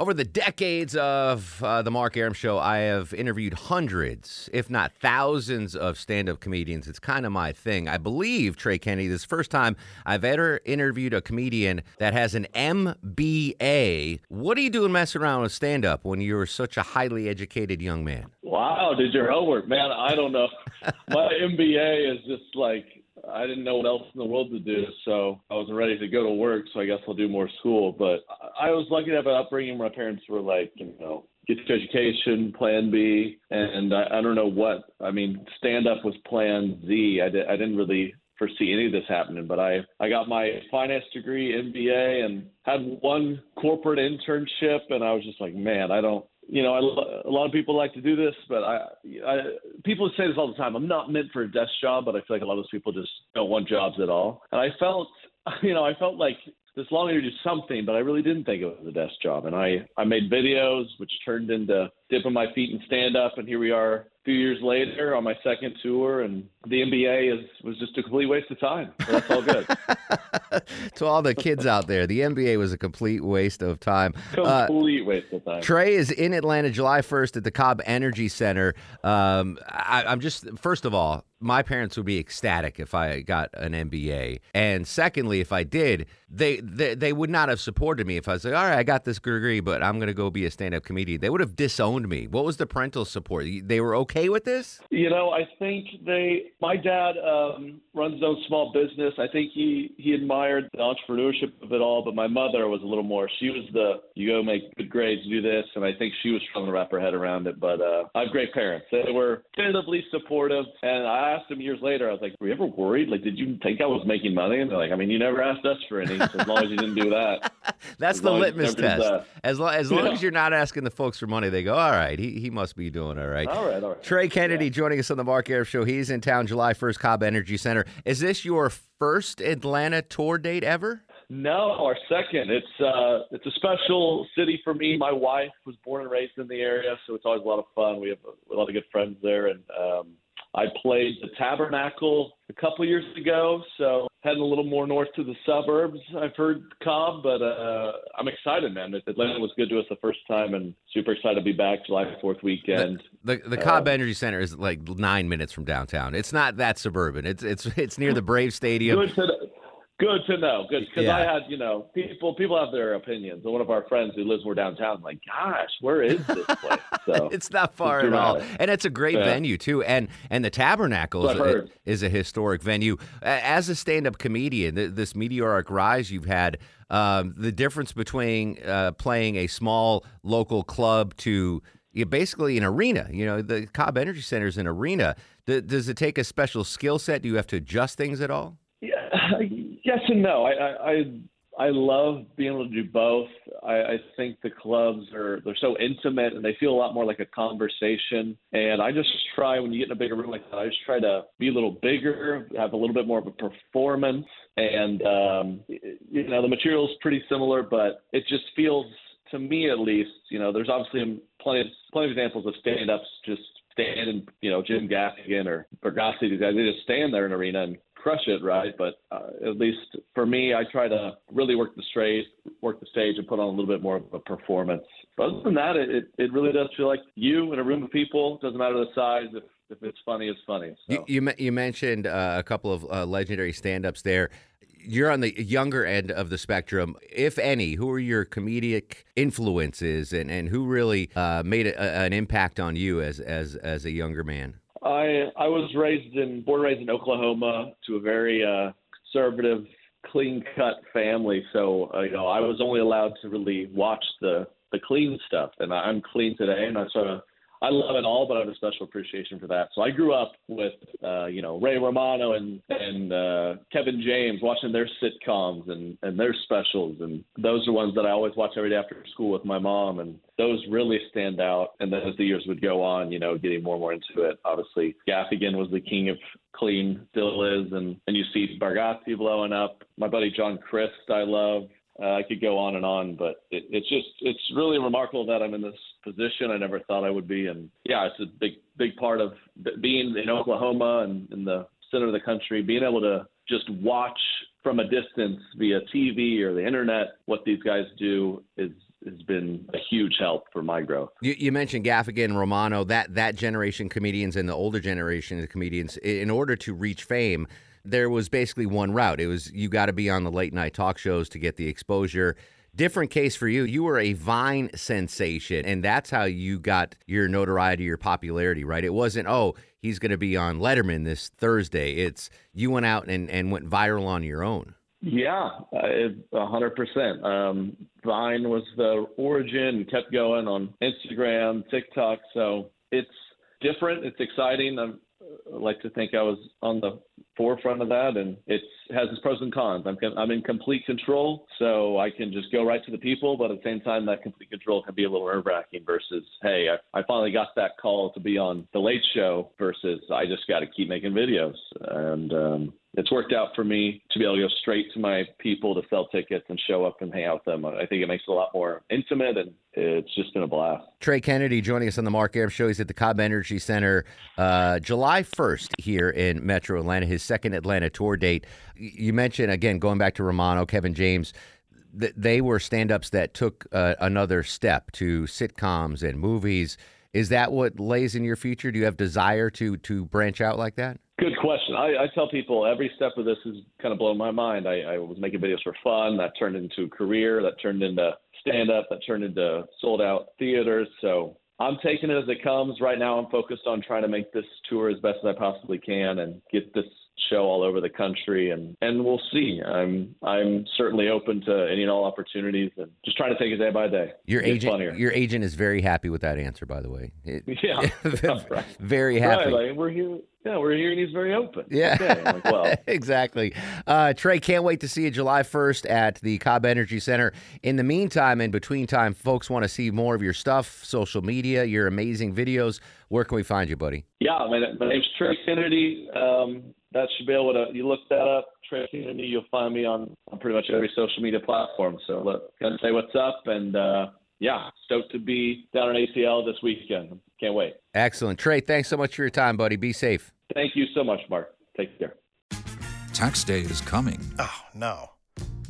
Over the decades of uh, the Mark Arum Show, I have interviewed hundreds, if not thousands, of stand up comedians. It's kind of my thing. I believe, Trey Kennedy, this is the first time I've ever interviewed a comedian that has an MBA. What are you doing messing around with stand up when you're such a highly educated young man? Wow, did your homework, man? I don't know. My MBA is just like I didn't know what else in the world to do, so I wasn't ready to go to work. So I guess I'll do more school. But I was lucky to have an upbringing. Where my parents were like, you know, get your education, Plan B, and I, I don't know what. I mean, stand up was Plan Z. I, did, I didn't really foresee any of this happening, but I I got my finance degree, MBA, and had one corporate internship, and I was just like, man, I don't you know, I, a lot of people like to do this, but I, I, people say this all the time. I'm not meant for a desk job, but I feel like a lot of those people just don't want jobs at all. And I felt, you know, I felt like this long to do something, but I really didn't think it was a desk job. And I, I made videos, which turned into dipping my feet in stand up, and here we are a few years later on my second tour, and the MBA is was just a complete waste of time. So that's all good. to all the kids out there, the MBA was a complete waste of time. Complete uh, waste of time. Trey is in Atlanta July 1st at the Cobb Energy Center. Um, I, I'm just, first of all, my parents would be ecstatic if I got an MBA. And secondly, if I did, they, they they would not have supported me if I was like, all right, I got this degree, but I'm going to go be a stand up comedian. They would have disowned me. What was the parental support? They were okay with this? You know, I think they, my dad um, runs his own small business. I think he, he admired the entrepreneurship of it all, but my mother was a little more, she was the, you go make good grades, do this. And I think she was trying to wrap her head around it. But uh, I have great parents. They were tentatively supportive. And I asked them years later, I was like, were you ever worried? Like, did you think I was making money? And they're like, I mean, you never asked us for any, so long as you didn't do that. That's as the litmus test. As, lo- as long yeah. as you're not asking the folks for money, they go, all right, he, he must be doing all right. All right, all right. Trey Kennedy yeah. joining us on the Mark Arum Show. He's in town July 1st, Cobb Energy Center. Is this your first Atlanta tour date ever? No, our second. It's uh, it's a special city for me. My wife was born and raised in the area, so it's always a lot of fun. We have a, a lot of good friends there, and um, I played the Tabernacle a couple years ago, so heading a little more north to the suburbs. I've heard Cobb, but uh, I'm excited, man. Atlanta was good to us the first time, and super excited to be back July 4th weekend. The, the, the Cobb uh, Energy Center is like nine minutes from downtown. It's not that suburban. It's it's it's near the Brave Stadium. Good to, Good to know. Good because yeah. I had, you know, people people have their opinions. And one of our friends who lives more downtown, like, gosh, where is this place? So it's not far at all, and it's a great yeah. venue too. And and the Tabernacle is a, is a historic venue. As a stand up comedian, this meteoric rise you've had, um, the difference between uh, playing a small local club to you basically an arena. You know, the Cobb Energy Center is an arena. Does it take a special skill set? Do you have to adjust things at all? Yes and no. I, I, I love being able to do both. I, I think the clubs are they're so intimate and they feel a lot more like a conversation. And I just try when you get in a bigger room like that, I just try to be a little bigger, have a little bit more of a performance. And um, you know, the material is pretty similar, but it just feels to me at least, you know, there's obviously plenty of plenty of examples of stand-ups just stand and you know, Jim Gaffigan or Bargatze, these guys, they just stand there in arena and crush it, right? But uh, at least for me, I try to really work the straight, work the stage, and put on a little bit more of a performance. But other than that, it it really does feel like you in a room of people. Doesn't matter the size. If if it's funny, it's funny. So. You, you, you mentioned uh, a couple of uh, legendary stand-ups there. You're on the younger end of the spectrum, if any. Who are your comedic influences, and, and who really uh, made a, an impact on you as as as a younger man? I I was raised in born raised in Oklahoma to a very uh, conservative, clean cut family. So uh, you know I was only allowed to really watch the the clean stuff, and I'm clean today, and I sort of I love it all, but I have a special appreciation for that. So I grew up with, uh, you know, Ray Romano and and uh, Kevin James, watching their sitcoms and and their specials, and those are ones that I always watch every day after school with my mom, and those really stand out. And then as the years would go on, you know, getting more and more into it, obviously Gaffigan was the king of clean, still is, and and you see Bargatze blowing up. My buddy John Crist, I love. Uh, I could go on and on, but it, it's just really remarkable that I'm in this position. I never thought I would be, and yeah, it's a big big part of being in Oklahoma and in the center of the country, being able to just watch from a distance via TV or the internet what these guys do is has been a huge help for my growth. You, you, mentioned Gaffigan, Romano, that that generation comedians and the older generation of comedians. In order to reach fame, there was basically one route. It was you got to be on the late night talk shows to get the exposure. Different case for you. You were a Vine sensation, and that's how you got your notoriety, your popularity, right? It wasn't, oh, he's going to be on Letterman this Thursday. It's you went out and, and went viral on your own. Yeah, a hundred percent. Um, Vine was the origin, kept going on Instagram, TikTok. So it's different. It's exciting. I'm, like to think I was on the forefront of that, and it has its pros and cons. I'm I'm in complete control, so I can just go right to the people, but at the same time, that complete control can be a little nerve wracking. Versus, hey, I, I finally got that call to be on the Late Show. Versus, I just got to keep making videos, and um, it's worked out for me to be able to go straight to my people to sell tickets and show up and hang out with them. I think it makes it a lot more intimate and it's just been a blast. Trey Kennedy joining us on the Mark Arum Show. He's at the Cobb Energy Center uh, July 1st here in Metro Atlanta, his second Atlanta tour date. You mentioned, again, going back to Romano, Kevin James, th- they were stand ups that took uh, another step to sitcoms and movies. Is that what lays in your future? Do you have desire to to branch out like that? Good question. I, I tell people every step of this has kind of blown my mind. I, I was making videos for fun. That turned into a career. That turned into stand up. That turned into sold out theaters. So I'm taking it as it comes. Right now, I'm focused on trying to make this tour as best as I possibly can and get this show all over the country, and and we'll see. I'm I'm certainly open to any and all opportunities, and just trying to take it day by day. Your agent, your agent is very happy with that answer, by the way. It, yeah, right. very happy. Right, like we're here. Yeah, we're here, and he's very open. Yeah, okay. like, well, exactly. Uh, Trey, can't wait to see you July first at the Cobb Energy Center. In the meantime, in between time, folks want to see more of your stuff, social media, your amazing videos. Where can we find you, buddy? Yeah, my, my name's Trey Kennedy. Um, that should be able to you look that up, Trey Kennedy. You'll find me on, on pretty much every social media platform. So look, gonna say what's up, and uh, yeah, stoked to be down in ATL this weekend. Can't wait. Excellent, Trey. Thanks so much for your time, buddy. Be safe. Thank you so much, Mark. Take care. Tax day is coming. Oh no.